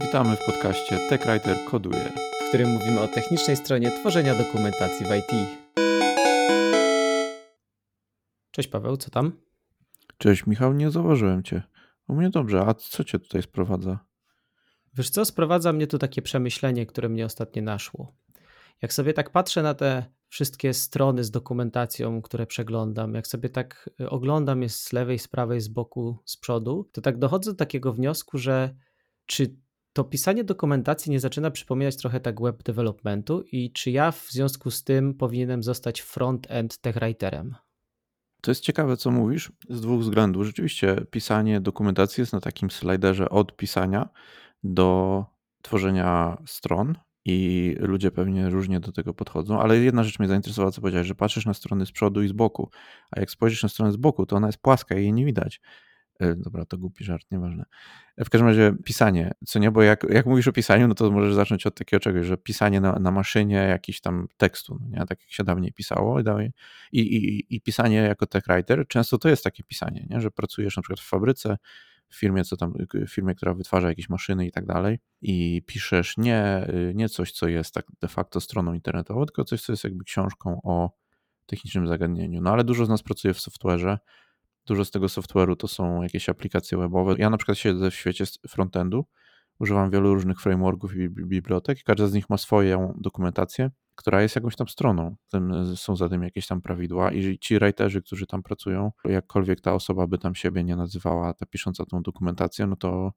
Witamy w podcaście TechWriter Koduje, w którym mówimy o technicznej stronie tworzenia dokumentacji w IT. Cześć Paweł, co tam? Cześć Michał, nie zauważyłem Cię. U mnie dobrze, a co Cię tutaj sprowadza? Wiesz co, sprowadza mnie tu takie przemyślenie, które mnie ostatnio naszło. Jak sobie tak patrzę na te wszystkie strony z dokumentacją, które przeglądam, jak sobie tak y, oglądam je z lewej, z prawej, z boku, z przodu, to tak dochodzę do takiego wniosku, że czy to pisanie dokumentacji nie zaczyna przypominać trochę tak web developmentu i czy ja w związku z tym powinienem zostać front-end tech writerem? To jest ciekawe, co mówisz, z dwóch względów. Rzeczywiście pisanie dokumentacji jest na takim sliderze od pisania do tworzenia stron i ludzie pewnie różnie do tego podchodzą, ale jedna rzecz mnie zainteresowała, co powiedziałeś, że patrzysz na strony z przodu i z boku, a jak spojrzysz na stronę z boku, to ona jest płaska i jej nie widać. E, dobra, to głupi żart, nieważne. E, w każdym razie pisanie, co nie, bo jak, jak mówisz o pisaniu, no to możesz zacząć od takiego czegoś, że pisanie na, na maszynie jakiś tam tekstu, no nie? tak jak się dawniej pisało i, i, i, i pisanie jako tech writer, często to jest takie pisanie, nie? że pracujesz na przykład w fabryce, w firmie, co tam, w firmie, która wytwarza jakieś maszyny i tak dalej i piszesz nie, nie coś, co jest tak de facto stroną internetową, tylko coś, co jest jakby książką o technicznym zagadnieniu. No ale dużo z nas pracuje w software'ze, Dużo z tego software'u to są jakieś aplikacje webowe. Ja na przykład siedzę w świecie frontendu, używam wielu różnych frameworków i bibliotek każda z nich ma swoją dokumentację, która jest jakąś tam stroną. Są za tym jakieś tam prawidła i ci writerzy, którzy tam pracują, jakkolwiek ta osoba by tam siebie nie nazywała, ta pisząca tą dokumentację, no to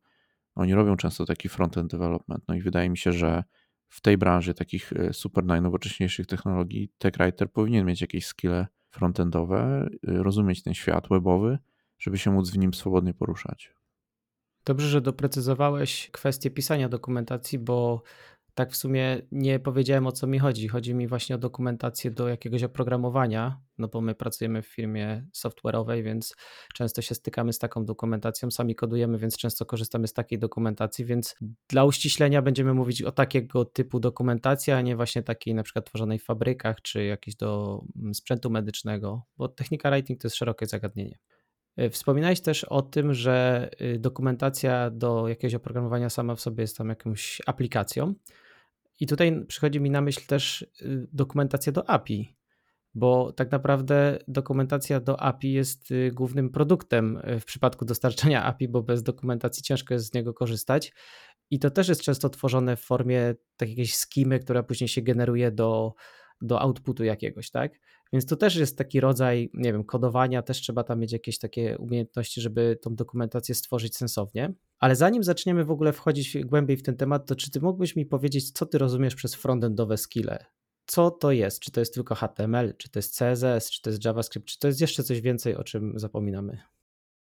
oni robią często taki frontend development. No i wydaje mi się, że w tej branży takich e, super najnowocześniejszych technologii tech writer powinien mieć jakieś skille frontendowe, y, rozumieć ten świat webowy, żeby się móc w nim swobodnie poruszać. Dobrze, że doprecyzowałeś kwestię pisania dokumentacji, bo tak w sumie nie powiedziałem o co mi chodzi. Chodzi mi właśnie o dokumentację do jakiegoś oprogramowania, no bo my pracujemy w firmie software'owej, więc często się stykamy z taką dokumentacją, sami kodujemy, więc często korzystamy z takiej dokumentacji, więc dla uściślenia będziemy mówić o takiego typu dokumentacji, a nie właśnie takiej na przykład tworzonej w fabrykach czy jakiejś do mm, sprzętu medycznego, bo technika writing to jest szerokie zagadnienie. Y, wspominałeś też o tym, że y, dokumentacja do jakiegoś oprogramowania sama w sobie jest tam jakąś aplikacją. I tutaj przychodzi mi na myśl też y, dokumentacja do API, bo tak naprawdę dokumentacja do API jest głównym produktem w przypadku dostarczania API, bo bez dokumentacji ciężko jest z niego korzystać. I to też jest często tworzone w formie takiej skimy, która później się generuje do, do outputu jakiegoś, tak? Więc to też jest taki rodzaj, nie wiem, kodowania, też trzeba tam mieć jakieś takie umiejętności, żeby tą dokumentację stworzyć sensownie. Ale zanim zaczniemy w ogóle wchodzić głębiej w ten temat, to czy ty mógłbyś mi powiedzieć, co ty rozumiesz przez frontendowe skille? Co to jest? Czy to jest tylko HTML, czy to jest CSS, czy to jest JavaScript, czy to jest jeszcze coś więcej, o czym zapominamy?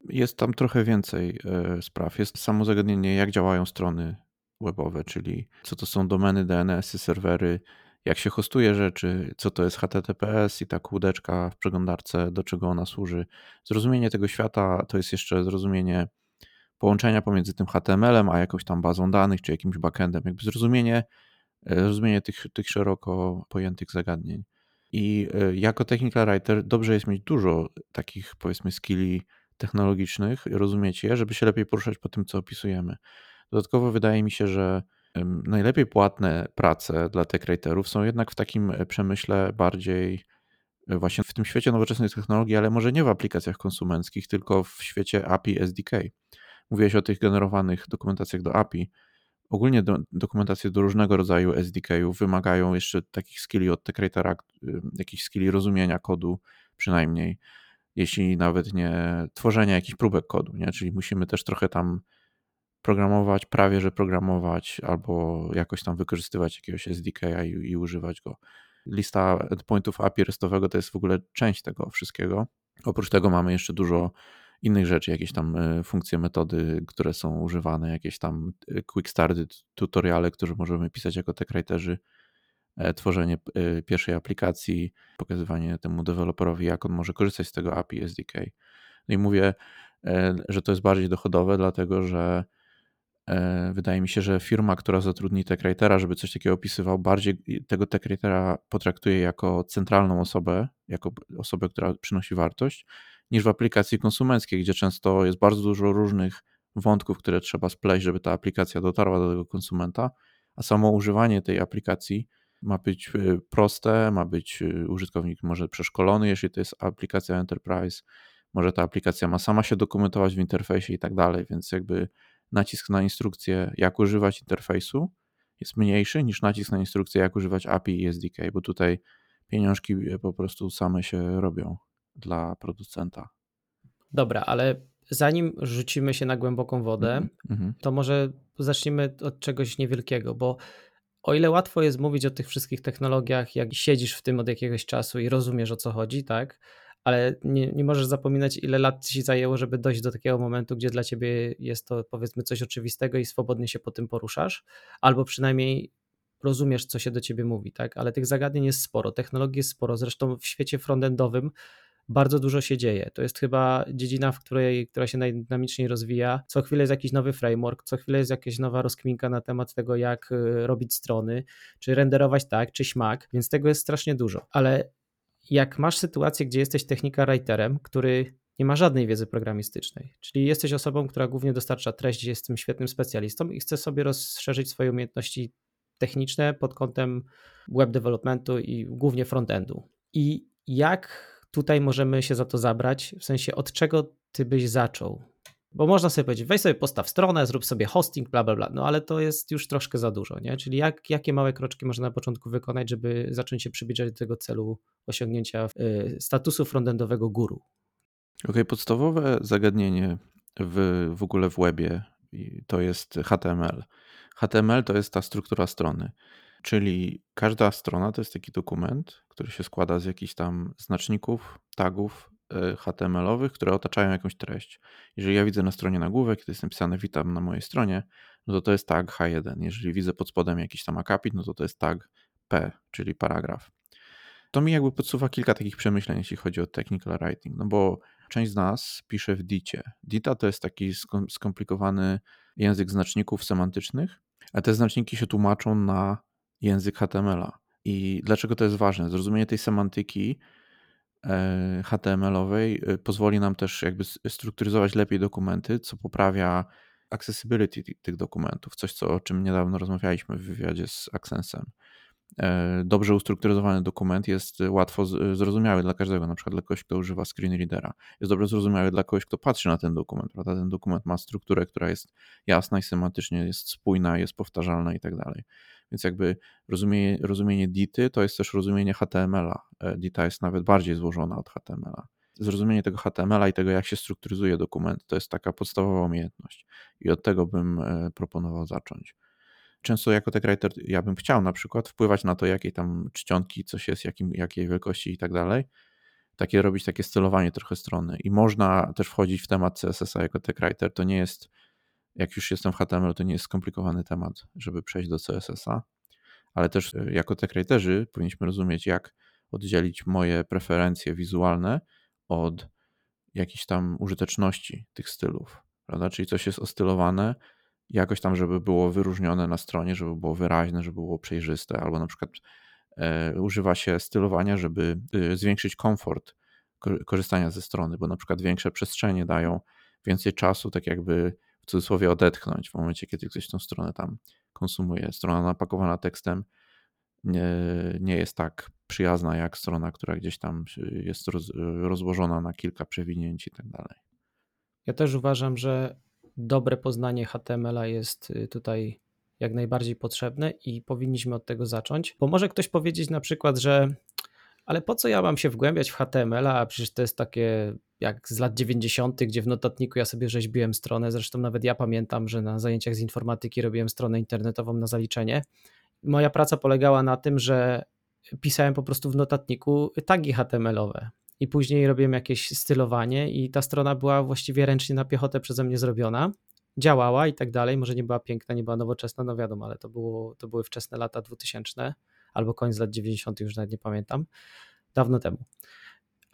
Jest tam trochę więcej e, spraw. Jest samo zagadnienie, jak działają strony webowe, czyli co to są domeny DNS-y, serwery, jak się hostuje rzeczy, co to jest HTTPS i ta kółdeczka w przeglądarce, do czego ona służy. Zrozumienie tego świata to jest jeszcze zrozumienie połączenia pomiędzy tym HTML-em a jakąś tam bazą danych czy jakimś backendem. Jakby zrozumienie, e, zrozumienie tych, tych szeroko pojętych zagadnień. I e, jako technical writer dobrze jest mieć dużo takich powiedzmy skilli technologicznych, rozumieć je, żeby się lepiej poruszać po tym, co opisujemy. Dodatkowo wydaje mi się, że najlepiej płatne prace dla tech są jednak w takim e, przemyśle bardziej e, właśnie w tym świecie nowoczesnej technologii, ale może nie w aplikacjach konsumenckich, tylko w świecie API SDK. Mówiłeś o tych generowanych dokumentacjach do API. Ogólnie do, dokumentacje do różnego rodzaju SDK-ów wymagają jeszcze takich skilli od tech writera, jakichś skilli rozumienia kodu przynajmniej, jeśli nawet nie tworzenia jakichś próbek kodu, nie? czyli musimy też trochę tam programować, prawie że programować, albo jakoś tam wykorzystywać jakiegoś SDK i, i używać go. Lista endpointów API RESTowego to jest w ogóle część tego wszystkiego. Oprócz tego mamy jeszcze dużo innych rzeczy, jakieś tam e, funkcje, metody, które są używane, jakieś tam e, quick starty, tutoriale, które możemy pisać jako tech writerzy, e, tworzenie pierwszej aplikacji, pokazywanie temu deweloperowi, jak on może korzystać z tego API SDK. No i mówię, że to jest bardziej dochodowe, dlatego że wydaje mi się, że firma, która zatrudni tech żeby coś takiego opisywał, bardziej tego tech potraktuje jako centralną osobę, jako osobę, która przynosi wartość, niż w aplikacji konsumenckiej, gdzie często jest bardzo dużo różnych wątków, które trzeba spleść, żeby ta aplikacja dotarła do tego konsumenta, a samo używanie tej aplikacji ma być y, proste, ma być y, użytkownik może przeszkolony, jeśli to jest aplikacja enterprise, może ta aplikacja ma sama się dokumentować w interfejsie i tak dalej, więc jakby nacisk na instrukcję, jak używać interfejsu jest mniejszy niż nacisk na instrukcję, jak używać API i SDK, bo tutaj pieniążki y, po prostu same się robią dla producenta. Dobra, ale zanim rzucimy się na głęboką wodę, mm-hmm. to może zacznijmy od czegoś niewielkiego, bo o ile łatwo jest mówić o tych wszystkich technologiach, jak siedzisz w tym od jakiegoś czasu i rozumiesz o co chodzi, tak? Ale nie, nie możesz zapominać, ile lat ci zajęło, żeby dojść do takiego momentu, gdzie dla ciebie jest to powiedzmy coś oczywistego i swobodnie się po tym poruszasz, albo przynajmniej rozumiesz, co się do ciebie mówi, tak? Ale tych zagadnień jest sporo, technologii jest sporo. Zresztą w świecie frontendowym bardzo dużo się dzieje. To jest chyba dziedzina, w której, która się najdynamiczniej rozwija. Co chwilę jest jakiś nowy framework, co chwilę jest jakaś nowa rozkminka na temat tego, jak y, robić strony, czy renderować tak, czy śmak, więc tego jest strasznie dużo. Ale jak masz sytuację, gdzie jesteś technika writerem, który nie ma żadnej wiedzy programistycznej, czyli jesteś osobą, która głównie dostarcza treść, jest tym świetnym specjalistą i chce sobie rozszerzyć swoje umiejętności techniczne pod kątem web developmentu i głównie frontendu. I jak tutaj możemy się za to zabrać, w sensie od czego ty byś zaczął? Bo można sobie powiedzieć, weź sobie postaw stronę, zrób sobie hosting, bla, bla, bla, no ale to jest już troszkę za dużo, nie? Czyli jak, jakie małe kroczki można na początku wykonać, żeby zacząć się przybliżać do tego celu osiągnięcia y, statusu frontendowego guru? Okej, okay, podstawowe zagadnienie w, w ogóle w webie to jest HTML. HTML to jest ta struktura strony. Czyli każda strona to jest taki dokument, który się składa z jakichś tam znaczników, tagów HTML-owych, które otaczają jakąś treść. Jeżeli ja widzę na stronie nagłówek, kiedy jest napisane witam na mojej stronie, no to to jest tag H1. Jeżeli widzę pod spodem jakiś tam akapit, no to to jest tag P, czyli paragraf. To mi jakby podsuwa kilka takich przemyśleń, jeśli chodzi o technical writing, no bo część z nas pisze w DITie. DITA to jest taki skomplikowany język znaczników semantycznych, a te znaczniki się tłumaczą na język HTML-a. I dlaczego to jest ważne? Zrozumienie tej semantyki HTML-owej e, pozwoli nam też jakby strukturyzować lepiej dokumenty, co poprawia accessibility tych dokumentów, coś co, o czym niedawno rozmawialiśmy w wywiadzie z Accensem. E, dobrze ustrukturyzowany dokument jest łatwo zrozumiały dla każdego, na przykład dla kogoś, kto używa screen readera. Jest dobrze zrozumiały dla kogoś, kto patrzy na ten dokument. Prawda? Ten dokument ma strukturę, która jest jasna i semantycznie jest spójna, jest powtarzalna i tak dalej. Więc jakby rozumienie, rozumienie DITy to jest też rozumienie HTML-a. E, DITA jest nawet bardziej złożona od HTML-a. Zrozumienie tego HTML-a i tego, jak się strukturyzuje dokument, to jest taka podstawowa umiejętność. I od tego bym e, proponował zacząć. Często jako tech writer ja bym chciał na przykład wpływać na to, jakie tam czcionki, coś jest, jakim, jakiej wielkości i tak dalej. Takie robić takie stylowanie trochę strony. I można też wchodzić w temat CSS-a jako tech writer. To nie jest jak już jestem w HTML, to nie jest skomplikowany temat, żeby przejść do CSS-a, ale też e, jako tech writerzy powinniśmy rozumieć, jak oddzielić moje preferencje wizualne od jakiejś tam użyteczności tych stylów, prawda? Czyli coś jest ostylowane jakoś tam, żeby było wyróżnione na stronie, żeby było wyraźne, żeby było przejrzyste, albo na przykład e, używa się stylowania, żeby e, zwiększyć komfort korzystania ze strony, bo na przykład większe przestrzenie dają więcej czasu, tak jakby w cudzysłowie odetchnąć w momencie, kiedy ktoś tą stronę tam konsumuje. Strona napakowana tekstem nie, nie jest tak przyjazna jak strona, która gdzieś tam jest roz, rozłożona na kilka przewinięć i tak dalej. Ja też uważam, że dobre poznanie HTML-a jest y, tutaj jak najbardziej potrzebne i powinniśmy od tego zacząć, bo może ktoś powiedzieć na przykład, że ale po co ja mam się wgłębiać w HTML, a przecież to jest takie jak z lat 90., gdzie w notatniku ja sobie rzeźbiłem stronę. Zresztą nawet ja pamiętam, że na zajęciach z informatyki robiłem stronę internetową na zaliczenie. Moja praca polegała na tym, że pisałem po prostu w notatniku tagi HTML-owe i później robiłem jakieś stylowanie i ta strona była właściwie ręcznie na piechotę przeze mnie zrobiona. Działała i tak dalej, może nie była piękna, nie była nowoczesna, no wiadomo, ale to, było, to były wczesne lata 2000 albo koniec lat 90., już nawet nie pamiętam, dawno temu.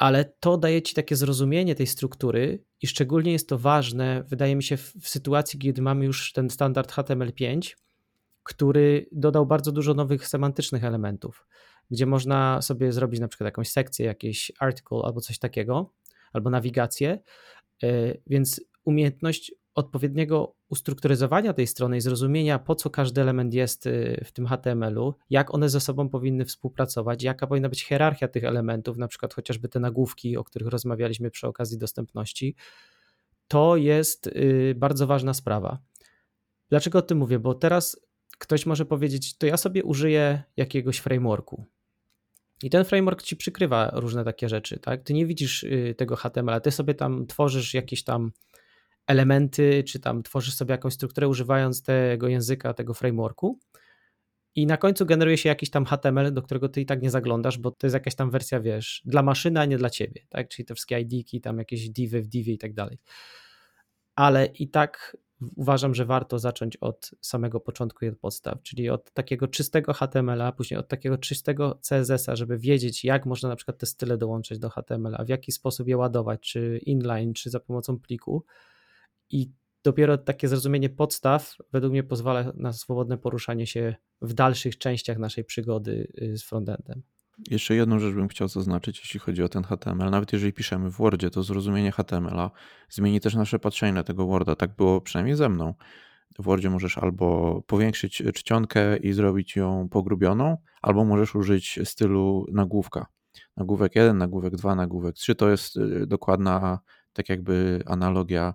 Ale to daje ci takie zrozumienie tej struktury i szczególnie jest to ważne, wydaje mi się, w, w sytuacji, kiedy mamy już ten standard HTML5, który dodał bardzo dużo nowych semantycznych elementów, gdzie można sobie zrobić na przykład jakąś sekcję, jakiś article albo coś takiego, albo nawigację. E, więc umiejętność odpowiedniego ustrukturyzowania tej strony i zrozumienia, po co każdy element jest y, w tym HTML-u, jak one ze sobą powinny współpracować, jaka powinna być hierarchia tych elementów, na przykład chociażby te nagłówki, o których rozmawialiśmy przy okazji dostępności, to jest y, bardzo ważna sprawa. Dlaczego o tym mówię? Bo teraz ktoś może powiedzieć, to ja sobie użyję jakiegoś frameworku. I ten framework ci przykrywa różne takie rzeczy, tak? Ty nie widzisz y, tego HTML, ty sobie tam tworzysz jakieś tam elementy, czy tam tworzysz sobie jakąś strukturę używając tego języka, tego frameworku. I na końcu generuje się jakiś tam HTML, do którego ty i tak nie zaglądasz, bo to jest jakaś tam wersja, wiesz, dla maszyny, a nie dla ciebie, tak? Czyli te wszystkie ID-ki, tam jakieś divy w divie i tak dalej. Ale i tak uważam, że warto zacząć od samego początku i od podstaw, czyli od takiego czystego HTML-a, później od takiego czystego CSS-a, żeby wiedzieć, jak można na przykład te style dołączyć do HTML-a, w jaki sposób je ładować, czy inline, czy za pomocą pliku. I dopiero takie zrozumienie podstaw według mnie pozwala na swobodne poruszanie się w dalszych częściach naszej przygody y, z frontendem. Jeszcze jedną rzecz bym chciał zaznaczyć, jeśli chodzi o ten HTML. Nawet jeżeli piszemy w Wordzie, to zrozumienie HTML-a zmieni też nasze patrzenie na tego Worda. Tak było przynajmniej ze mną. W Wordzie możesz albo powiększyć czcionkę i zrobić ją pogrubioną, albo możesz użyć stylu nagłówka. Nagłówek 1, nagłówek 2, nagłówek 3 to jest y, dokładna tak jakby analogia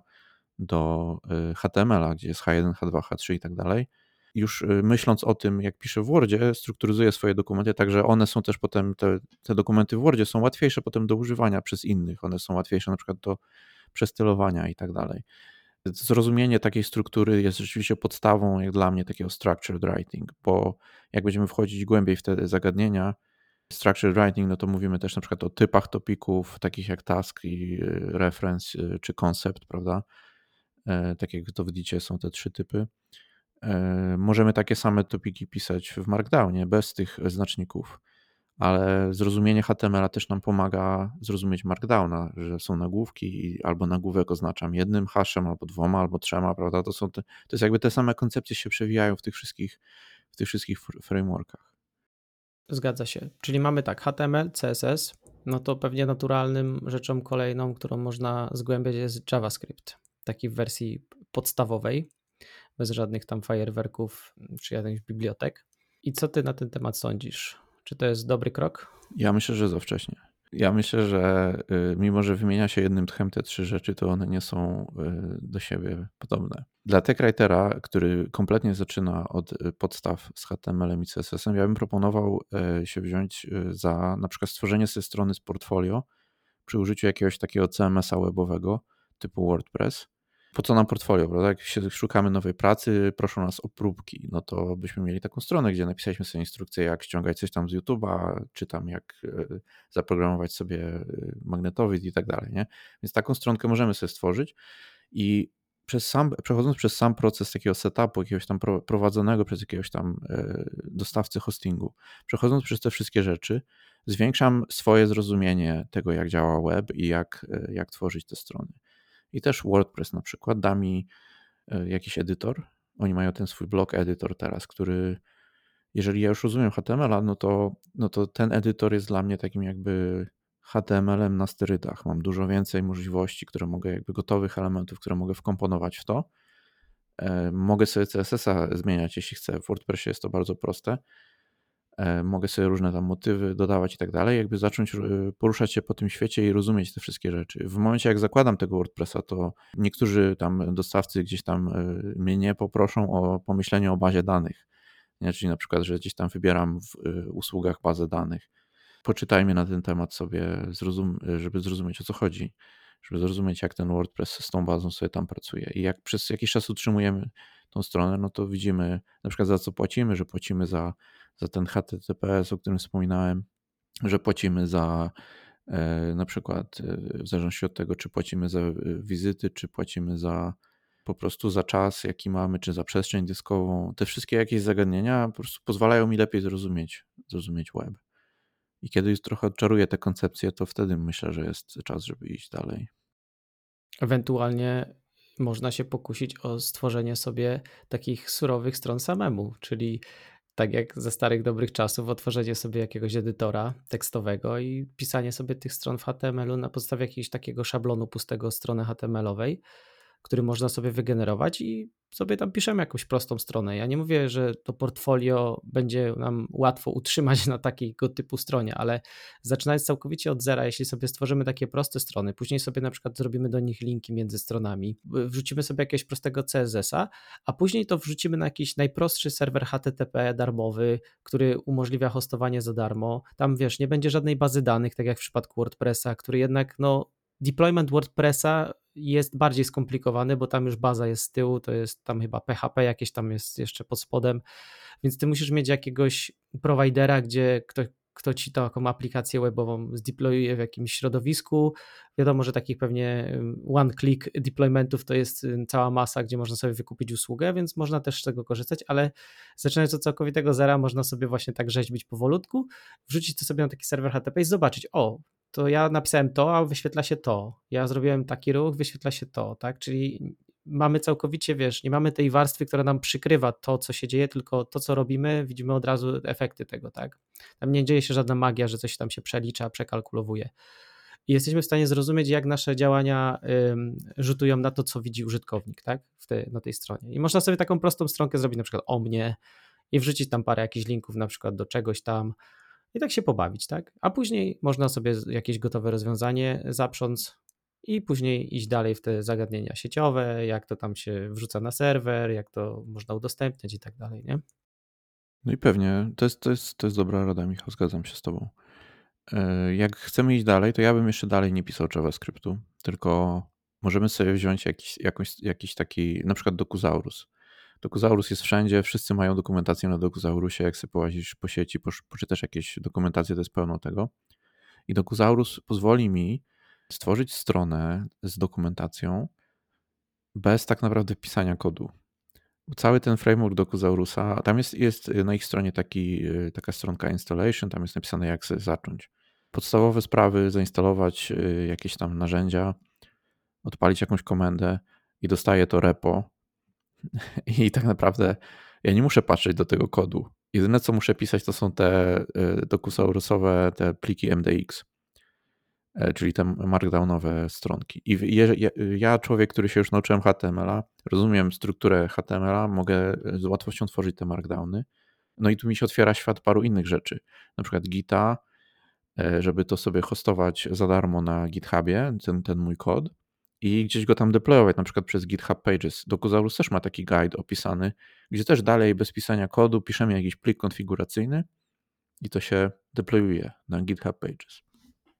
do y, HTML-a, gdzie jest H1, H2, H3 i tak dalej już y, myśląc o tym, jak piszę w Wordzie, strukturyzuję swoje dokumenty, także one są też potem, te, te dokumenty w Wordzie są łatwiejsze potem do używania przez innych, one są łatwiejsze na przykład do przestylowania i tak dalej. Zrozumienie takiej struktury jest rzeczywiście podstawą, jak dla mnie, takiego structured writing, bo jak będziemy wchodzić głębiej w te zagadnienia, structured writing, no to mówimy też na przykład o typach topików, takich jak task i y, reference czy concept, prawda? E, tak jak to widzicie, są te trzy typy. E, możemy takie same topiki pisać w Markdownie bez tych znaczników, ale zrozumienie HTML-a też nam pomaga zrozumieć Markdowna, że są nagłówki i albo nagłówek oznaczam jednym hashem, albo dwoma, albo trzema, prawda? To, są te, to jest jakby te same koncepcje się przewijają w tych wszystkich, w tych wszystkich frameworkach. Zgadza się. Czyli mamy tak HTML, CSS, no to pewnie naturalnym rzeczą kolejną, którą można zgłębiać jest JavaScript, taki w wersji podstawowej bez żadnych tam fajerwerków czy jakichś bibliotek. I co ty na ten temat sądzisz? Czy to jest dobry krok? Ja myślę, że za wcześnie. Ja myślę, że y, mimo, że wymienia się jednym tchem te trzy rzeczy, to one nie są y, do siebie podobne. Dla TechWritera, który kompletnie zaczyna od y, podstaw z HTML-em i CSS-em, ja bym proponował się wziąć za na przykład stworzenie sobie strony z portfolio przy użyciu jakiegoś takiego CMS-a webowego typu WordPress po co nam portfolio, prawda? Jak się szukamy nowej pracy, proszą nas o próbki, no to byśmy mieli taką stronę, gdzie napisaliśmy sobie instrukcję, jak ściągać coś tam z YouTube'a, czy tam jak e, zaprogramować sobie e, magnetowid i tak dalej, nie? Więc taką stronkę możemy sobie stworzyć i przez sam, przechodząc przez sam proces takiego setupu, jakiegoś tam prowadzonego przez jakiegoś tam e, dostawcę hostingu, przechodząc przez te wszystkie rzeczy, zwiększam swoje zrozumienie tego, jak działa web i jak, jak tworzyć te strony. I też WordPress na przykład da mi e, jakiś edytor. Oni mają ten swój blog edytor teraz, który jeżeli ja już rozumiem HTML, no to, no to ten edytor jest dla mnie takim jakby HTML-em na sterydach. Mam dużo więcej możliwości, które mogę, jakby gotowych elementów, które mogę wkomponować w to. E, mogę sobie CSS-a zmieniać, jeśli chcę. W WordPressie jest to bardzo proste. E, mogę sobie różne tam motywy dodawać i tak dalej, jakby zacząć e, poruszać się po tym świecie i rozumieć te wszystkie rzeczy. W momencie, jak zakładam tego WordPressa, to niektórzy tam dostawcy gdzieś tam e, mnie poproszą o pomyślenie o bazie danych. Nie? Czyli na przykład, że gdzieś tam wybieram w usługach bazę danych. Poczytajmy na ten temat sobie, zrozum żeby zrozumieć o co chodzi, żeby zrozumieć, jak ten WordPress z tą bazą sobie tam pracuje. I jak przez jakiś czas utrzymujemy tą stronę, no to widzimy na przykład za co płacimy, że płacimy za za ten HTTPS, o którym wspominałem, że płacimy za e, na przykład e, w zależności od tego, czy płacimy za e, wizyty, czy płacimy za po prostu za czas, jaki mamy, czy za przestrzeń dyskową. Te wszystkie jakieś zagadnienia po prostu pozwalają mi lepiej zrozumieć, zrozumieć web. I kiedy już trochę odczaruję te koncepcje, to wtedy myślę, że jest czas, żeby iść dalej. Ewentualnie można się pokusić o stworzenie sobie takich surowych stron samemu, czyli tak jak ze starych dobrych czasów, otworzenie sobie jakiegoś edytora tekstowego i pisanie sobie tych stron w HTML-u na podstawie jakiegoś takiego szablonu pustego strony HTML-owej. Który można sobie wygenerować i sobie tam piszemy jakąś prostą stronę. Ja nie mówię, że to portfolio będzie nam łatwo utrzymać na takiego typu stronie, ale zaczynając całkowicie od zera, jeśli sobie stworzymy takie proste strony, później sobie na przykład zrobimy do nich linki między stronami, wrzucimy sobie jakiegoś prostego CSS-a, a później to wrzucimy na jakiś najprostszy serwer HTTP darmowy, który umożliwia hostowanie za darmo. Tam wiesz, nie będzie żadnej bazy danych, tak jak w przypadku WordPressa, który jednak no deployment WordPressa jest bardziej skomplikowany, bo tam już baza jest z tyłu, to jest tam chyba PHP jakieś tam jest jeszcze pod spodem, więc ty musisz mieć jakiegoś providera, gdzie ktoś, kto ci taką aplikację webową zdeployuje w jakimś środowisku. Wiadomo, że takich pewnie one-click deploymentów to jest cała masa, gdzie można sobie wykupić usługę, więc można też z tego korzystać, ale zaczynając od całkowitego zera, można sobie właśnie tak rzeźbić powolutku, wrzucić to sobie na taki serwer HTTP i zobaczyć, o, to ja napisałem to, a wyświetla się to. Ja zrobiłem taki ruch, wyświetla się to, tak? Czyli mamy całkowicie, wiesz, nie mamy tej warstwy, która nam przykrywa to, co się dzieje, tylko to, co robimy, widzimy od razu efekty tego, tak? Tam nie dzieje się żadna magia, że coś tam się przelicza, przekalkulowuje. I jesteśmy w stanie zrozumieć, jak nasze działania ym, rzutują na to, co widzi użytkownik, tak? Te, na tej stronie. I można sobie taką prostą stronkę zrobić, na przykład o mnie i wrzucić tam parę jakichś linków, na przykład do czegoś tam, i tak się pobawić, tak? A później można sobie jakieś gotowe rozwiązanie zaprząc i później iść dalej w te zagadnienia sieciowe, jak to tam się wrzuca na serwer, jak to można udostępniać i tak dalej, nie? No i pewnie, to jest, to jest, to jest dobra rada, Michał, zgadzam się z tobą. E, jak chcemy iść dalej, to ja bym jeszcze dalej nie pisał JavaScriptu, tylko możemy sobie wziąć jakiś, jakąś, jakiś taki, na przykład Dokuzaurus. Dokuzaurus jest wszędzie, wszyscy mają dokumentację na Dokuzaurusie, jak sobie połazisz po sieci, poczytasz jakieś dokumentacje, to jest pełno tego. I Dokuzaurus pozwoli mi stworzyć stronę z dokumentacją bez tak naprawdę pisania kodu. Cały ten framework Dokuzaurusa, tam jest, jest na ich stronie taki, taka stronka installation, tam jest napisane jak zacząć. Podstawowe sprawy, zainstalować y, jakieś tam narzędzia, odpalić jakąś komendę i dostaję to repo, I tak naprawdę ja nie muszę patrzeć do tego kodu. Jedyne, co muszę pisać, to są te e, dokusaurusowe, te pliki MDX, e, czyli te markdownowe stronki. I ja, człowiek, który się już nauczyłem HTML-a, rozumiem strukturę HTML-a, mogę z łatwością tworzyć te markdowny. No i tu mi się otwiera świat paru innych rzeczy, na przykład Gita, e, żeby to sobie hostować za darmo na GitHubie, ten, ten mój kod i gdzieś go tam deployować, na przykład przez GitHub Pages. Dokuzaurus też ma taki guide opisany, gdzie też dalej bez pisania kodu piszemy jakiś plik konfiguracyjny i to się deployuje na GitHub Pages.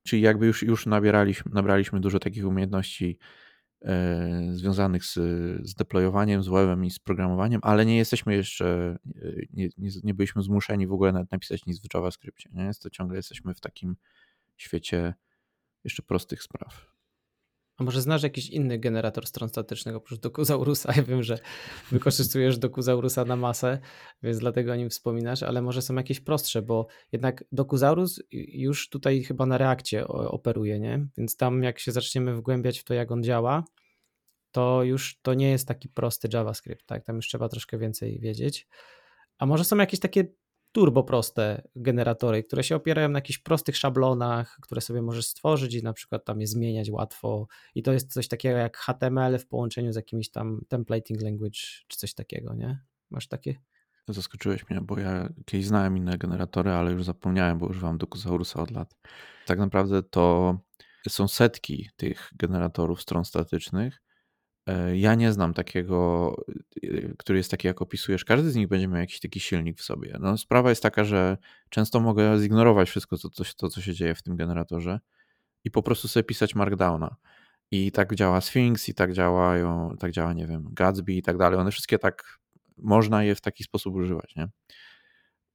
Czyli jakby już, już nabieraliśmy, nabraliśmy dużo takich umiejętności e, związanych z, z deployowaniem, z webem i z programowaniem, ale nie jesteśmy jeszcze, nie, nie, nie byliśmy zmuszeni w ogóle nawet napisać nic w JavaScriptie. Nie? Jest to ciągle jesteśmy w takim świecie jeszcze prostych spraw. A może znasz jakiś inny generator stron statycznych oprócz Dokuzaurusa? Ja wiem, że wykorzystujesz Dokuzaurusa na masę, więc dlatego o nim wspominasz, ale może są jakieś prostsze, bo jednak Dokuzaurus już tutaj chyba na reakcie operuje, nie? Więc tam jak się zaczniemy wgłębiać w to, jak on działa, to już to nie jest taki prosty JavaScript, tak? Tam już trzeba troszkę więcej wiedzieć. A może są jakieś takie turbo proste generatory, które się opierają na jakichś prostych szablonach, które sobie możesz stworzyć i na przykład tam je zmieniać łatwo. I to jest coś takiego jak HTML w połączeniu z jakimś tam templating language czy coś takiego, nie? Masz takie? Zaskoczyłeś mnie, bo ja kiedyś znałem inne generatory, ale już zapomniałem, bo używam Dokuzaurusa od lat. Tak naprawdę to są setki tych generatorów stron statycznych ja nie znam takiego, e, który jest taki, jak opisujesz. Każdy z nich będzie miał jakiś taki silnik w sobie. No, sprawa jest taka, że często mogę zignorować wszystko, to, to, to, co się dzieje w tym generatorze i po prostu sobie pisać Markdowna. I tak działa Sphinx, i tak działają, tak działa, nie wiem, Gatsby i tak dalej. One wszystkie tak, można je w taki sposób używać, nie?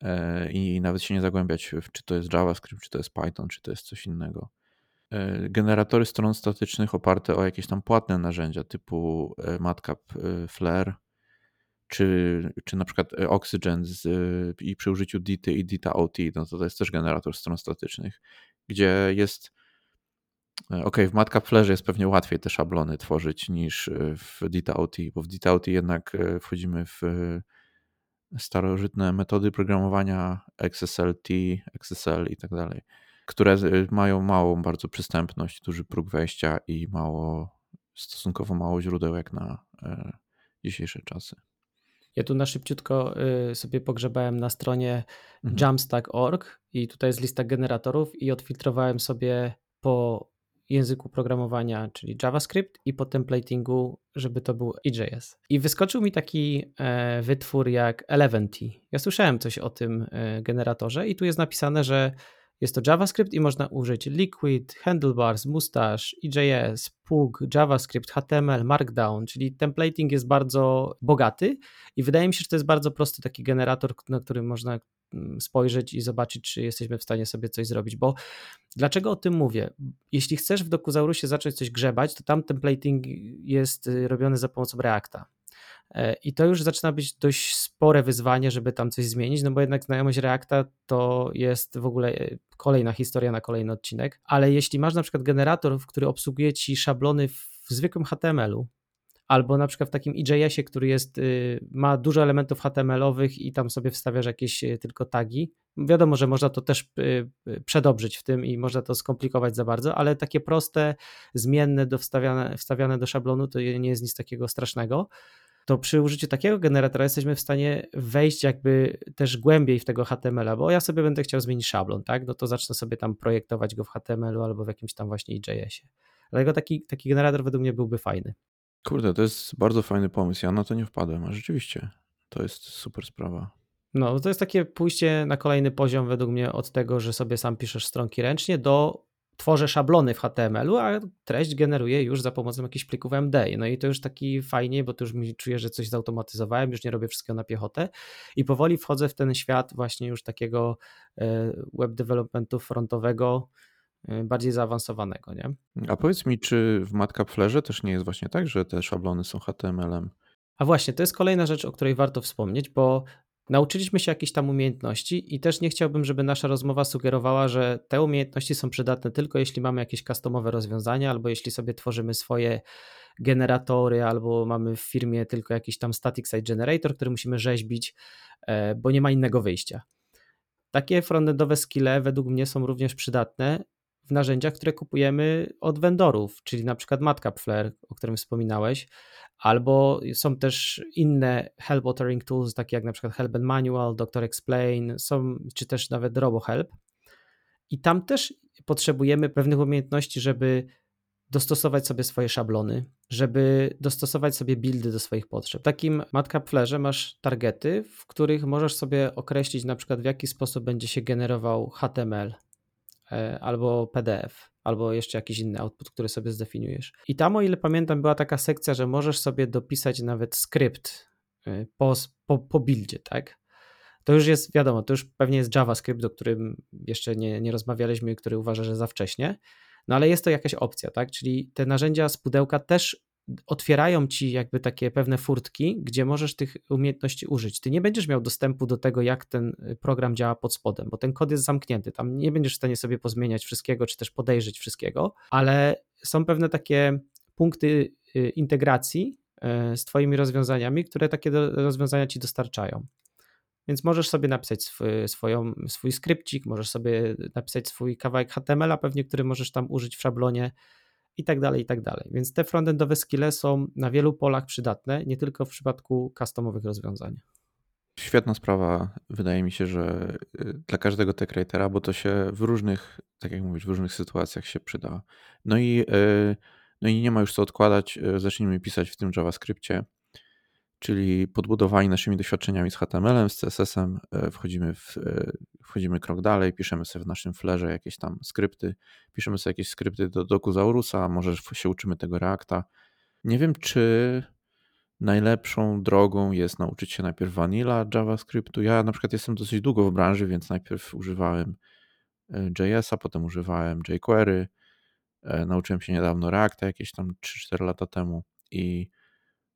E, I nawet się nie zagłębiać, czy to jest JavaScript, czy to jest Python, czy to jest coś innego. E, generatory stron statycznych oparte o jakieś tam płatne narzędzia typu e, Matcap e, Flare, czy, czy na przykład Oxygen z, i przy użyciu Dity i Dita OT, no to, to jest też generator stron statycznych, gdzie jest ok, w Matcap Flare jest pewnie łatwiej te szablony tworzyć niż w Dita OT, bo w Dita OT jednak wchodzimy w starożytne metody programowania XSLT, XSL i tak dalej które y, mają małą bardzo przystępność, duży próg wejścia i mało stosunkowo mało źródeł jak na e, dzisiejsze czasy. Ja tu na szybciutko y, sobie pogrzebałem na stronie mhm. jamstack.org i tutaj jest lista generatorów i odfiltrowałem sobie po języku programowania, czyli JavaScript i po templatingu, żeby to był EJS. I wyskoczył mi taki e, wytwór jak Eleventy. Ja słyszałem coś o tym e, generatorze i tu jest napisane, że jest to JavaScript i można użyć Liquid, Handlebars, Mustache, EJS, Pug, JavaScript, HTML, Markdown, czyli templating jest bardzo bogaty i wydaje mi się, że to jest bardzo prosty taki generator, na który można mm, spojrzeć i zobaczyć, czy jesteśmy w stanie sobie coś zrobić, bo dlaczego o tym mówię? Jeśli chcesz w Dokuzaurusie zacząć coś grzebać, to tam templating jest y, robiony za pomocą Reacta. E, I to już zaczyna być dość spore wyzwanie, żeby tam coś zmienić, no bo jednak znajomość Reacta to jest w ogóle e, kolejna historia na kolejny odcinek. Ale jeśli masz na przykład generator, który obsługuje ci szablony w zwykłym HTML-u, albo na przykład w takim EJS-ie, który jest, y, ma dużo elementów HTML-owych i tam sobie wstawiasz jakieś y, tylko tagi. Wiadomo, że można to też y, przedobrzyć w tym i można to skomplikować za bardzo, ale takie proste, zmienne, do wstawiane, wstawiane do szablonu to nie jest nic takiego strasznego to przy użyciu takiego generatora jesteśmy w stanie wejść jakby też głębiej w tego HTML-a, bo ja sobie będę chciał zmienić szablon, tak? No to zacznę sobie tam projektować go w HTML-u albo w jakimś tam właśnie JS-ie. Dlatego taki, taki generator według mnie byłby fajny. Kurde, to jest bardzo fajny pomysł. Ja na to nie wpadłem, a rzeczywiście to jest super sprawa. No, to jest takie pójście na kolejny poziom według mnie od tego, że sobie sam piszesz stronki ręcznie do tworzę szablony w HTML-u, a treść generuję już za pomocą jakichś plików MD. No i to już taki fajnie, bo to już mi czuję, że coś zautomatyzowałem, już nie robię wszystkiego na piechotę i powoli wchodzę w ten świat właśnie już takiego e, web developmentu frontowego, e, bardziej zaawansowanego, nie? A powiedz mi, czy w Matcapflerze też nie jest właśnie tak, że te szablony są HTML-em? A właśnie, to jest kolejna rzecz, o której warto wspomnieć, bo Nauczyliśmy się jakichś tam umiejętności i też nie chciałbym, żeby nasza rozmowa sugerowała, że te umiejętności są przydatne tylko jeśli mamy jakieś customowe rozwiązania, albo jeśli sobie tworzymy swoje generatory, albo mamy w firmie tylko jakiś tam static site generator, który musimy rzeźbić, e, bo nie ma innego wyjścia. Takie frontendowe skille według mnie są również przydatne w narzędziach, które kupujemy od vendorów, czyli na przykład Matcap o którym wspominałeś, Albo są też inne help authoring tools, takie jak na przykład Help and Manual, Doctor Explain, są, czy też nawet RoboHelp. I tam też potrzebujemy pewnych umiejętności, żeby dostosować sobie swoje szablony, żeby dostosować sobie buildy do swoich potrzeb. W takim Matcap Flerze masz targety, w których możesz sobie określić na przykład w jaki sposób będzie się generował HTML albo PDF albo jeszcze jakiś inny output, który sobie zdefiniujesz. I tam, o ile pamiętam, była taka sekcja, że możesz sobie dopisać nawet skrypt y, po, po, po buildzie, tak? To już jest, wiadomo, to już pewnie jest JavaScript, o którym jeszcze nie, nie rozmawialiśmy i który uważa, że za wcześnie, no ale jest to jakaś opcja, tak? Czyli te narzędzia z pudełka też otwierają ci jakby takie pewne furtki, gdzie możesz tych umiejętności użyć. Ty nie będziesz miał dostępu do tego, jak ten y, program działa pod spodem, bo ten kod jest zamknięty. Tam nie będziesz w stanie sobie pozmieniać wszystkiego, czy też podejrzeć wszystkiego, ale są pewne takie punkty y, integracji y, z Twoimi rozwiązaniami, które takie rozwiązania ci dostarczają. Więc możesz sobie napisać swój, swoją, swój skrypcik, możesz sobie napisać swój kawałek HTML-a, pewnie, który możesz tam użyć w szablonie i tak dalej, i tak dalej. Więc te frontendowe skille są na wielu polach przydatne, nie tylko w przypadku customowych rozwiązań. Świetna sprawa, wydaje mi się, że y, dla każdego tech writera, bo to się w różnych, tak jak mówisz, w różnych sytuacjach się przyda. No i, y, no i nie ma już co odkładać, y, zacznijmy pisać w tym JavaScriptie czyli podbudowani naszymi doświadczeniami z HTML-em, z CSS-em, e, wchodzimy, w, e, wchodzimy krok dalej, piszemy sobie w naszym flerze jakieś tam skrypty, piszemy sobie jakieś skrypty do Dokuzaurusa, może się uczymy tego Reacta. Nie wiem, czy najlepszą drogą jest nauczyć się najpierw vanilla JavaScriptu. Ja na przykład jestem dosyć długo w branży, więc najpierw używałem e, JS-a, potem używałem jQuery, nauczyłem się niedawno Reacta jakieś tam 3-4 lata temu i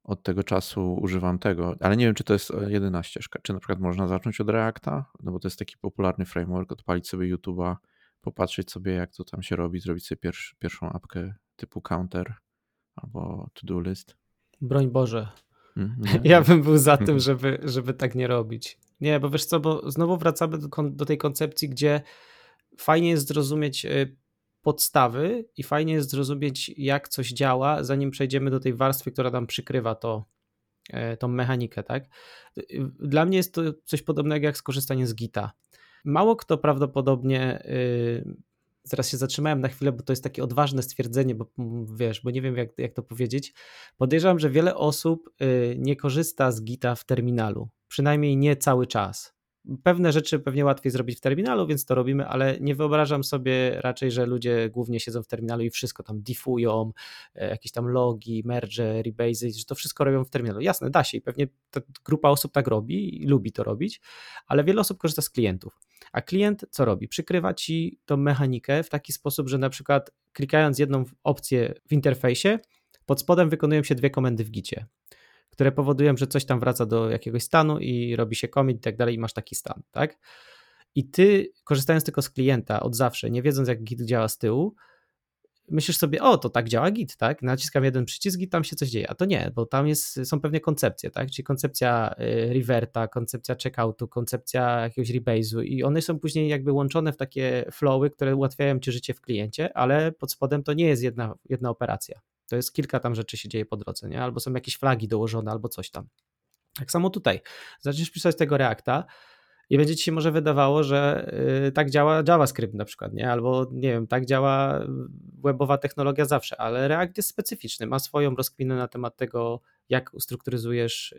od tego czasu używam tego, ale nie wiem, czy to jest e, jedyna ścieżka. Czy na przykład można zacząć od Reacta, no bo to jest taki popularny framework, odpalić sobie YouTube'a, popatrzeć sobie, jak to tam się robi, zrobić sobie pierwszy, pierwszą apkę typu Counter albo To-Do List. Broń Boże. Hmm, ja bym był za tym, żeby, żeby tak nie robić. Nie, bo wiesz co, bo znowu wracamy do, do tej koncepcji, gdzie fajnie jest zrozumieć e, podstawy i fajnie jest zrozumieć, jak coś działa, zanim przejdziemy do tej warstwy, która nam przykrywa to, e, tą mechanikę, tak? Dla mnie jest to coś podobnego jak skorzystanie z Gita. Mało kto prawdopodobnie y, Zaraz się zatrzymałem na chwilę, bo to jest takie odważne stwierdzenie, bo wiesz, bo nie wiem jak, jak to powiedzieć. Podejrzewam, że wiele osób y, nie korzysta z Gita w terminalu, przynajmniej nie cały czas. Pewne rzeczy pewnie łatwiej zrobić w terminalu, więc to robimy, ale nie wyobrażam sobie raczej, że ludzie głównie siedzą w terminalu i wszystko tam diffują, e, jakieś tam logi, merge, rebase, że to wszystko robią w terminalu. Jasne, da się i pewnie grupa osób tak robi i lubi to robić, ale wiele osób korzysta z klientów. A klient co robi? Przykrywa ci tą mechanikę w taki sposób, że na przykład klikając jedną opcję w interfejsie, pod spodem wykonują się dwie komendy w gicie które powodują, że coś tam wraca do jakiegoś stanu i robi się commit i tak dalej i masz taki stan, tak? I ty korzystając tylko z klienta od zawsze, nie wiedząc jak Git działa z tyłu, myślisz sobie, o, to tak działa Git, tak? Naciskam jeden przycisk i tam się coś dzieje. A to nie, bo tam jest, są pewne koncepcje, tak? Czyli koncepcja y, reverta, koncepcja checkoutu, koncepcja jakiegoś rebase'u i one są później jakby łączone w takie flowy, które ułatwiają ci życie w kliencie, ale pod spodem to nie jest jedna, jedna operacja. To jest kilka tam rzeczy się dzieje po drodze, nie? Albo są jakieś flagi dołożone, albo coś tam. Tak samo tutaj. Zaczniesz pisać tego Reacta i będzie ci się może wydawało, że yy, tak działa JavaScript na przykład, nie? Albo nie wiem, tak działa webowa technologia zawsze, ale React jest specyficzny, ma swoją rozkminę na temat tego, jak ustrukturyzujesz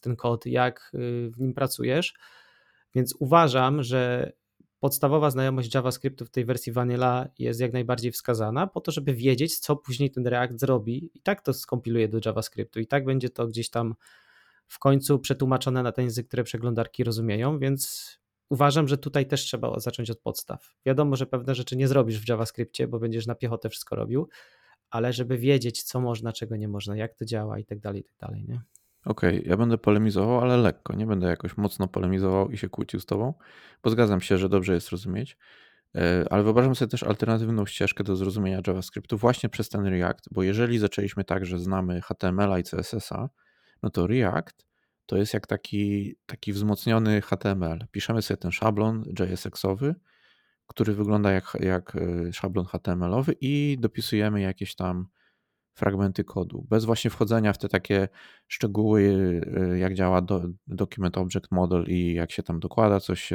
ten kod, jak yy, w nim pracujesz. Więc uważam, że podstawowa znajomość JavaScriptu w tej wersji Vanilla jest jak najbardziej wskazana, po to, żeby wiedzieć, co później ten React zrobi. I tak to skompiluje do JavaScriptu, i tak będzie to gdzieś tam w końcu przetłumaczone na ten język, które przeglądarki rozumieją, więc uważam, że tutaj też trzeba zacząć od podstaw. Wiadomo, że pewne rzeczy nie zrobisz w JavaScriptie, bo będziesz na piechotę wszystko robił, ale żeby wiedzieć, co można, czego nie można, jak to działa i tak dalej, i tak dalej, nie? Okej, okay, ja będę polemizował, ale lekko. Nie będę jakoś mocno polemizował i się kłócił z tobą, bo zgadzam się, że dobrze jest rozumieć. E, ale wyobrażam sobie też alternatywną ścieżkę do zrozumienia JavaScriptu właśnie przez ten React, bo jeżeli zaczęliśmy tak, że znamy HTML i CSS-a, no to React to jest jak taki, taki wzmocniony HTML. Piszemy sobie ten szablon JSX-owy, który wygląda jak, jak e, szablon HTML-owy i dopisujemy jakieś tam fragmenty kodu, bez właśnie wchodzenia w te takie szczegóły, y, jak działa do, Document Object Model i jak się tam dokłada coś,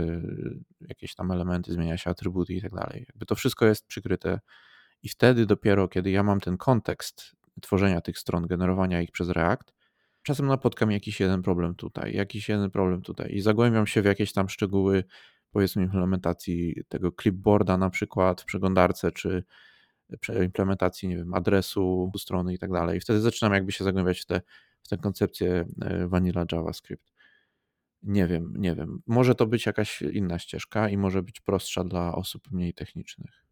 jakieś tam elementy, zmienia się atrybuty i tak dalej. Jakby to wszystko jest przykryte i wtedy dopiero, kiedy ja mam ten kontekst tworzenia tych stron, generowania ich przez React, czasem napotkam jakiś jeden problem tutaj, jakiś jeden problem tutaj i zagłębiam się w jakieś tam szczegóły, powiedzmy implementacji tego clipboarda na przykład w przeglądarce, czy implementacji, nie wiem, adresu strony i tak dalej. I wtedy zaczynam jakby się zagłębiać w tę w tę koncepcję e, Vanilla JavaScript. Nie wiem, nie wiem. Może to być jakaś inna ścieżka i może być prostsza dla osób mniej technicznych.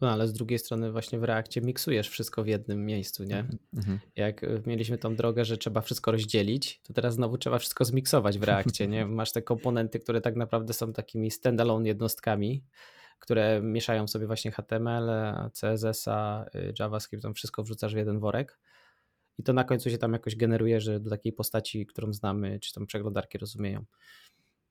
No ale z drugiej strony właśnie w Reakcie miksujesz wszystko w jednym miejscu, nie? Mm-hmm. Jak e, mieliśmy tą drogę, że trzeba wszystko rozdzielić, to teraz znowu trzeba wszystko zmiksować w Reakcie, nie? Masz te komponenty, które tak naprawdę są takimi standalone jednostkami, które mieszają sobie właśnie HTML, CSS-a, y, JavaScript, tam wszystko wrzucasz w jeden worek i to na końcu się tam jakoś generuje, że do takiej postaci, którą znamy, czy tam przeglądarki rozumieją.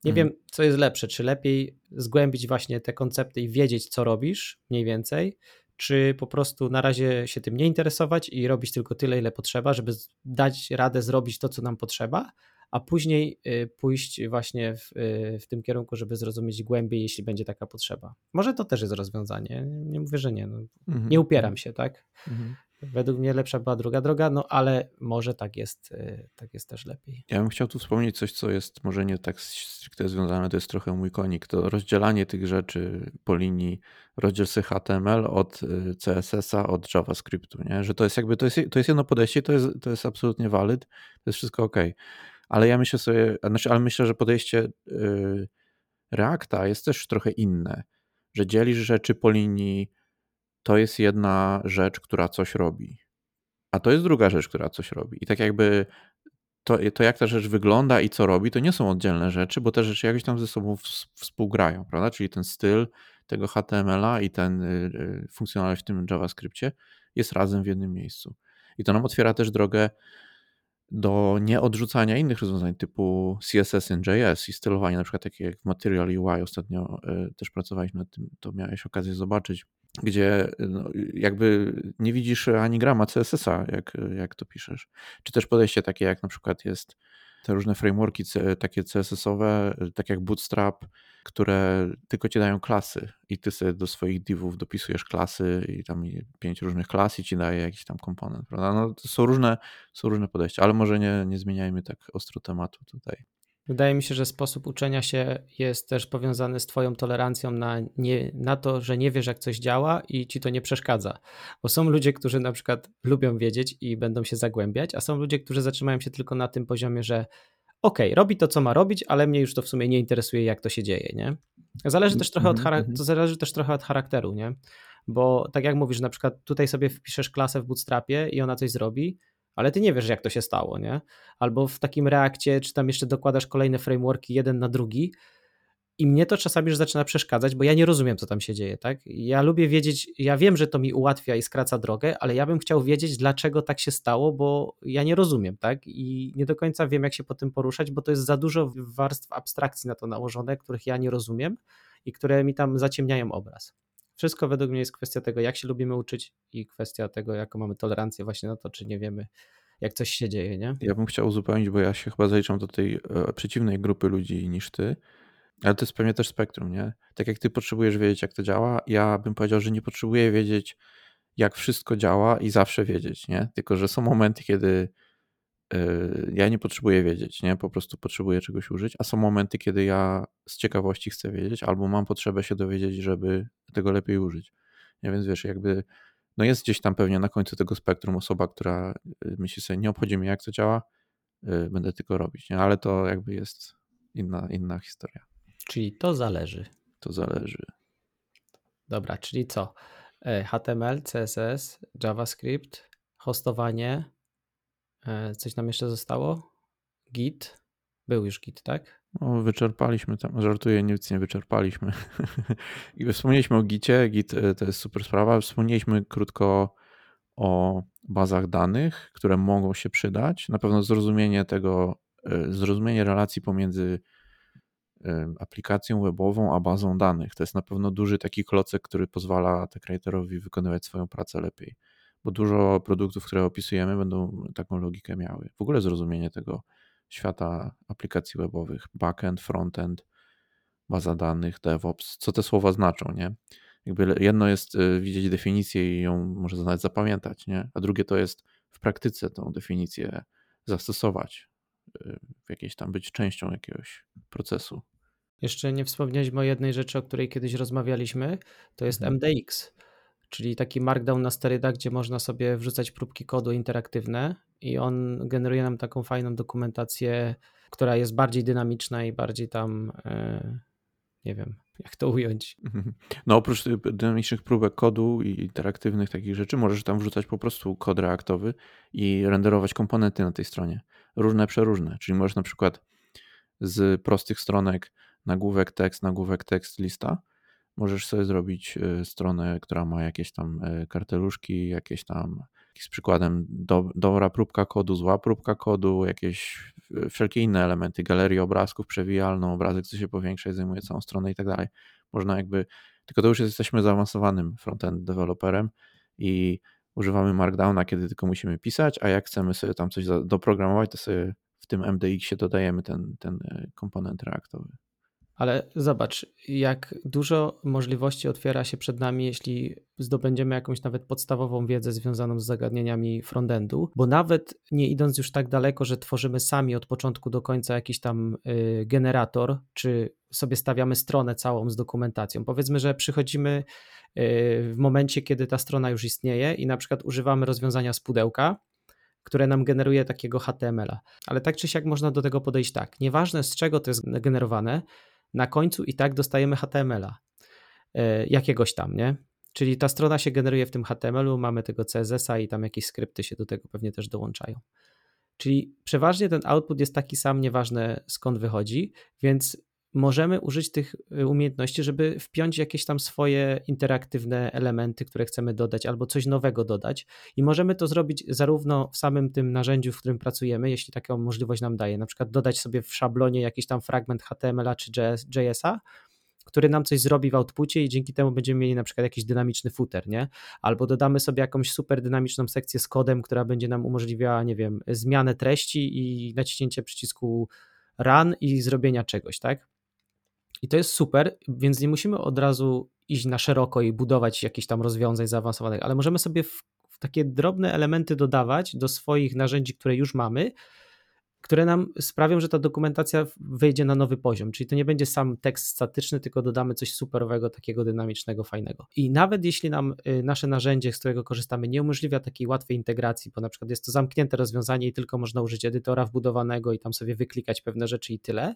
Nie mhm. wiem, co jest lepsze, czy lepiej zgłębić właśnie te koncepty i wiedzieć, co robisz mniej więcej, czy po prostu na razie się tym nie interesować i robić tylko tyle, ile potrzeba, żeby dać radę zrobić to, co nam potrzeba, a później y, pójść właśnie w, y, w tym kierunku, żeby zrozumieć głębiej, jeśli będzie taka potrzeba. Może to też jest rozwiązanie. Nie mówię, że nie. No, mhm. Nie upieram się, tak? Mhm. Według mnie lepsza była druga droga, no ale może tak jest, y, tak jest też lepiej. Ja bym chciał tu wspomnieć coś, co jest może nie tak stricte związane, to jest trochę mój konik, to rozdzielanie tych rzeczy po linii, rozdziel sobie HTML od CSS-a, od JavaScriptu, nie? że to jest jakby, to jest, to jest jedno podejście, to jest, to jest absolutnie valid, to jest wszystko ok ale ja myślę sobie, znaczy, ale myślę, że podejście yy, Reacta jest też trochę inne, że dzielisz rzeczy po linii, to jest jedna rzecz, która coś robi, a to jest druga rzecz, która coś robi. I tak jakby to, to jak ta rzecz wygląda i co robi, to nie są oddzielne rzeczy, bo te rzeczy jakoś tam ze sobą współgrają, prawda? Czyli ten styl tego HTML-a i ten yy, funkcjonalność w tym JavaScriptie jest razem w jednym miejscu. I to nam otwiera też drogę do nieodrzucania innych rozwiązań typu CSS in JS i stylowanie, na przykład takie jak w Material UI ostatnio y, też pracowaliśmy nad tym, to miałeś okazję zobaczyć, gdzie no, jakby nie widzisz ani grama CSS-a, jak, jak to piszesz. Czy też podejście takie jak na przykład jest te różne frameworki takie CSS-owe, tak jak Bootstrap, które tylko ci dają klasy i ty sobie do swoich divów dopisujesz klasy i tam pięć różnych klas i ci daje jakiś tam komponent, prawda? No, są różne, są różne podejścia, ale może nie, nie zmieniajmy tak ostro tematu tutaj. Wydaje mi się, że sposób uczenia się jest też powiązany z Twoją tolerancją na, nie, na to, że nie wiesz, jak coś działa i ci to nie przeszkadza. Bo są ludzie, którzy na przykład lubią wiedzieć i będą się zagłębiać, a są ludzie, którzy zatrzymają się tylko na tym poziomie, że okej, okay, robi to, co ma robić, ale mnie już to w sumie nie interesuje, jak to się dzieje, nie? Zależy też trochę od, mhm, mhm. to zależy też trochę od charakteru, nie? Bo tak jak mówisz, na przykład tutaj sobie wpiszesz klasę w Bootstrapie i ona coś zrobi, ale ty nie wiesz, jak to się stało, nie? Albo w takim reakcie, czy tam jeszcze dokładasz kolejne frameworki jeden na drugi. I mnie to czasami już zaczyna przeszkadzać, bo ja nie rozumiem, co tam się dzieje, tak? Ja lubię wiedzieć, ja wiem, że to mi ułatwia i skraca drogę, ale ja bym chciał wiedzieć, dlaczego tak się stało, bo ja nie rozumiem, tak? I nie do końca wiem, jak się po tym poruszać, bo to jest za dużo warstw abstrakcji na to nałożone, których ja nie rozumiem i które mi tam zaciemniają obraz. Wszystko według mnie jest kwestia tego, jak się lubimy uczyć i kwestia tego, jaką mamy tolerancję właśnie na to, czy nie wiemy, jak coś się dzieje, nie? Ja bym chciał uzupełnić, bo ja się chyba zaliczam do tej e, przeciwnej grupy ludzi niż ty, ale to jest pewnie też spektrum, nie? Tak jak ty potrzebujesz wiedzieć, jak to działa, ja bym powiedział, że nie potrzebuję wiedzieć, jak wszystko działa i zawsze wiedzieć, nie? Tylko, że są momenty, kiedy Yy, ja nie potrzebuję wiedzieć, nie? Po prostu potrzebuję czegoś użyć, a są momenty, kiedy ja z ciekawości chcę wiedzieć, albo mam potrzebę się dowiedzieć, żeby tego lepiej użyć. Nie, więc wiesz, jakby no jest gdzieś tam pewnie na końcu tego spektrum osoba, która yy, myśli sobie, nie obchodzi mnie jak to działa, yy, będę tylko robić, nie? ale to jakby jest inna, inna historia. Czyli to zależy. To zależy. Dobra, czyli co? E, HTML, CSS, JavaScript, hostowanie, E, coś nam jeszcze zostało? Git. Był już Git, tak? No, wyczerpaliśmy tam, żartuję, nic nie wyczerpaliśmy. I wspomnieliśmy o Gicie, Git e, to jest super sprawa. Wspomnieliśmy krótko o bazach danych, które mogą się przydać. Na pewno zrozumienie tego, zrozumienie relacji pomiędzy aplikacją webową a bazą danych. To jest na pewno duży taki klocek, który pozwala creatorowi wykonywać swoją pracę lepiej bo dużo produktów, które opisujemy, będą taką logikę miały. W ogóle zrozumienie tego świata aplikacji webowych, backend, frontend, baza danych, DevOps, co te słowa znaczą, nie? Jakby jedno jest y, widzieć definicję i ją może nawet zapamiętać, nie? A drugie to jest w praktyce tą definicję zastosować, y, w jakiejś tam być częścią jakiegoś procesu. Jeszcze nie wspomnieliśmy o jednej rzeczy, o której kiedyś rozmawialiśmy, to jest mhm. MDX czyli taki markdown na sterydach, gdzie można sobie wrzucać próbki kodu interaktywne i on generuje nam taką fajną dokumentację, która jest bardziej dynamiczna i bardziej tam, e, nie wiem, jak to ująć. Mhm. No oprócz dynamicznych próbek kodu i interaktywnych takich rzeczy, możesz tam wrzucać po prostu kod reaktowy i renderować komponenty na tej stronie. Różne, przeróżne. Czyli możesz na przykład z prostych stronek nagłówek tekst, nagłówek tekst, lista możesz sobie zrobić y, stronę, która ma jakieś tam y, karteluszki, jakieś tam z przykładem do, dobra próbka kodu, zła próbka kodu, jakieś y, wszelkie inne elementy, galerię obrazków, przewijalną, obrazek, co się powiększa i zajmuje całą stronę i tak dalej. Można jakby, tylko to już jesteśmy zaawansowanym frontend deweloperem i używamy Markdowna, kiedy tylko musimy pisać, a jak chcemy sobie tam coś doprogramować, to sobie w tym MDX-ie dodajemy ten, ten komponent reaktowy. Ale zobacz, jak dużo możliwości otwiera się przed nami, jeśli zdobędziemy jakąś nawet podstawową wiedzę związaną z zagadnieniami frontendu, bo nawet nie idąc już tak daleko, że tworzymy sami od początku do końca jakiś tam y, generator, czy sobie stawiamy stronę całą z dokumentacją. Powiedzmy, że przychodzimy y, w momencie, kiedy ta strona już istnieje i na przykład używamy rozwiązania z pudełka, które nam generuje takiego HTML-a. Ale tak czy siak można do tego podejść tak. Nieważne z czego to jest generowane, na końcu i tak dostajemy HTML-a e, jakiegoś tam, nie? Czyli ta strona się generuje w tym HTML-u, mamy tego CSS-a i tam jakieś skrypty się do tego pewnie też dołączają. Czyli przeważnie ten output jest taki sam, nieważne skąd wychodzi, więc możemy użyć tych y, umiejętności, żeby wpiąć jakieś tam swoje interaktywne elementy, które chcemy dodać, albo coś nowego dodać. I możemy to zrobić zarówno w samym tym narzędziu, w którym pracujemy, jeśli taką możliwość nam daje, na przykład dodać sobie w szablonie jakiś tam fragment HTML-a czy JS-a, który nam coś zrobi w outpucie i dzięki temu będziemy mieli na przykład jakiś dynamiczny footer, nie? Albo dodamy sobie jakąś super dynamiczną sekcję z kodem, która będzie nam umożliwiała, nie wiem, zmianę treści i naciśnięcie przycisku run i zrobienia czegoś, tak? I to jest super, więc nie musimy od razu iść na szeroko i budować jakichś tam rozwiązań zaawansowanych, ale możemy sobie w, w takie drobne elementy dodawać do swoich narzędzi, które już mamy, które nam sprawią, że ta dokumentacja wyjdzie na nowy poziom. Czyli to nie będzie sam tekst statyczny, tylko dodamy coś superowego, takiego dynamicznego, fajnego. I nawet jeśli nam y, nasze narzędzie, z którego korzystamy, nie umożliwia takiej łatwej integracji, bo na przykład jest to zamknięte rozwiązanie i tylko można użyć edytora wbudowanego i tam sobie wyklikać pewne rzeczy i tyle,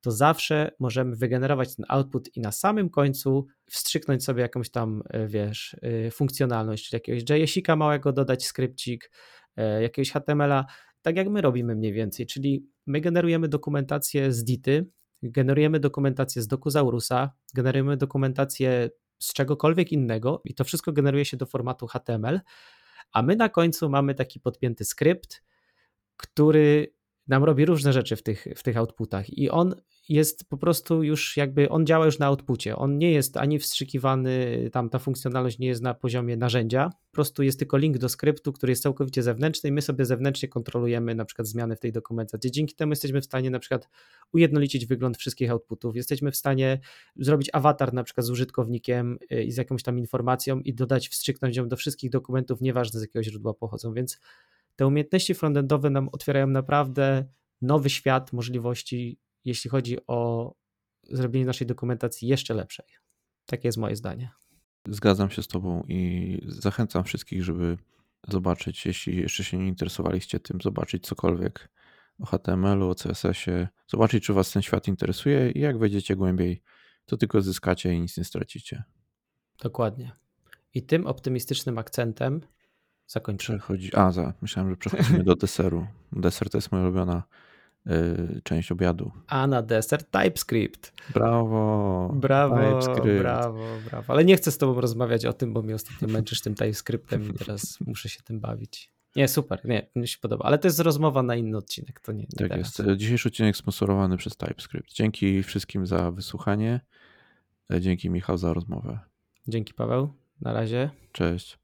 to zawsze możemy wygenerować ten output i na samym końcu wstrzyknąć sobie jakąś tam, y, wiesz, y, funkcjonalność, czyli jakiegoś JS-ika małego, dodać skrypcik, jakiegoś HTML-a, tak jak my robimy mniej więcej, czyli my generujemy dokumentację z Dity, generujemy dokumentację z Dokuzaurusa, generujemy dokumentację z czegokolwiek innego i to wszystko generuje się do formatu HTML, a my na końcu mamy taki podpięty skrypt, który nam robi różne rzeczy w tych, w tych outputach i on jest po prostu już jakby, on działa już na outpucie, on nie jest ani wstrzykiwany, tam ta funkcjonalność nie jest na poziomie narzędzia, po prostu jest tylko link do skryptu, który jest całkowicie zewnętrzny i my sobie zewnętrznie kontrolujemy na przykład zmiany w tej dokumentacji. Dzięki temu jesteśmy w stanie na przykład ujednolicić wygląd wszystkich outputów, jesteśmy w stanie zrobić awatar na przykład z użytkownikiem y, i z jakąś tam informacją i dodać, wstrzyknąć ją do wszystkich dokumentów, nieważne z jakiego źródła pochodzą, więc te umiejętności frontendowe nam otwierają naprawdę nowy świat możliwości, jeśli chodzi o zrobienie naszej dokumentacji jeszcze lepszej. Takie jest moje zdanie. Zgadzam się z Tobą i zachęcam wszystkich, żeby zobaczyć, jeśli jeszcze się nie interesowaliście tym, zobaczyć cokolwiek o HTML-u, o CSS-ie, zobaczyć, czy Was ten świat interesuje i jak wejdziecie głębiej, to tylko zyskacie i nic nie stracicie. Dokładnie. I tym optymistycznym akcentem zakończymy. Przechodzi... A, za. myślałem, że przechodzimy do deseru. Deser to jest moja ulubiona y, część obiadu. A na deser TypeScript. Brawo. Brawo, TypeScript. brawo, brawo. Ale nie chcę z tobą rozmawiać o tym, bo mnie ostatnio męczysz tym TypeScriptem i teraz muszę się tym bawić. Nie, super, nie, mi się podoba, ale to jest rozmowa na inny odcinek, to nie, nie Tak teraz. jest. Dzisiejszy odcinek sponsorowany przez TypeScript. Dzięki wszystkim za wysłuchanie. Dzięki Michał za rozmowę. Dzięki Paweł. Na razie. Cześć.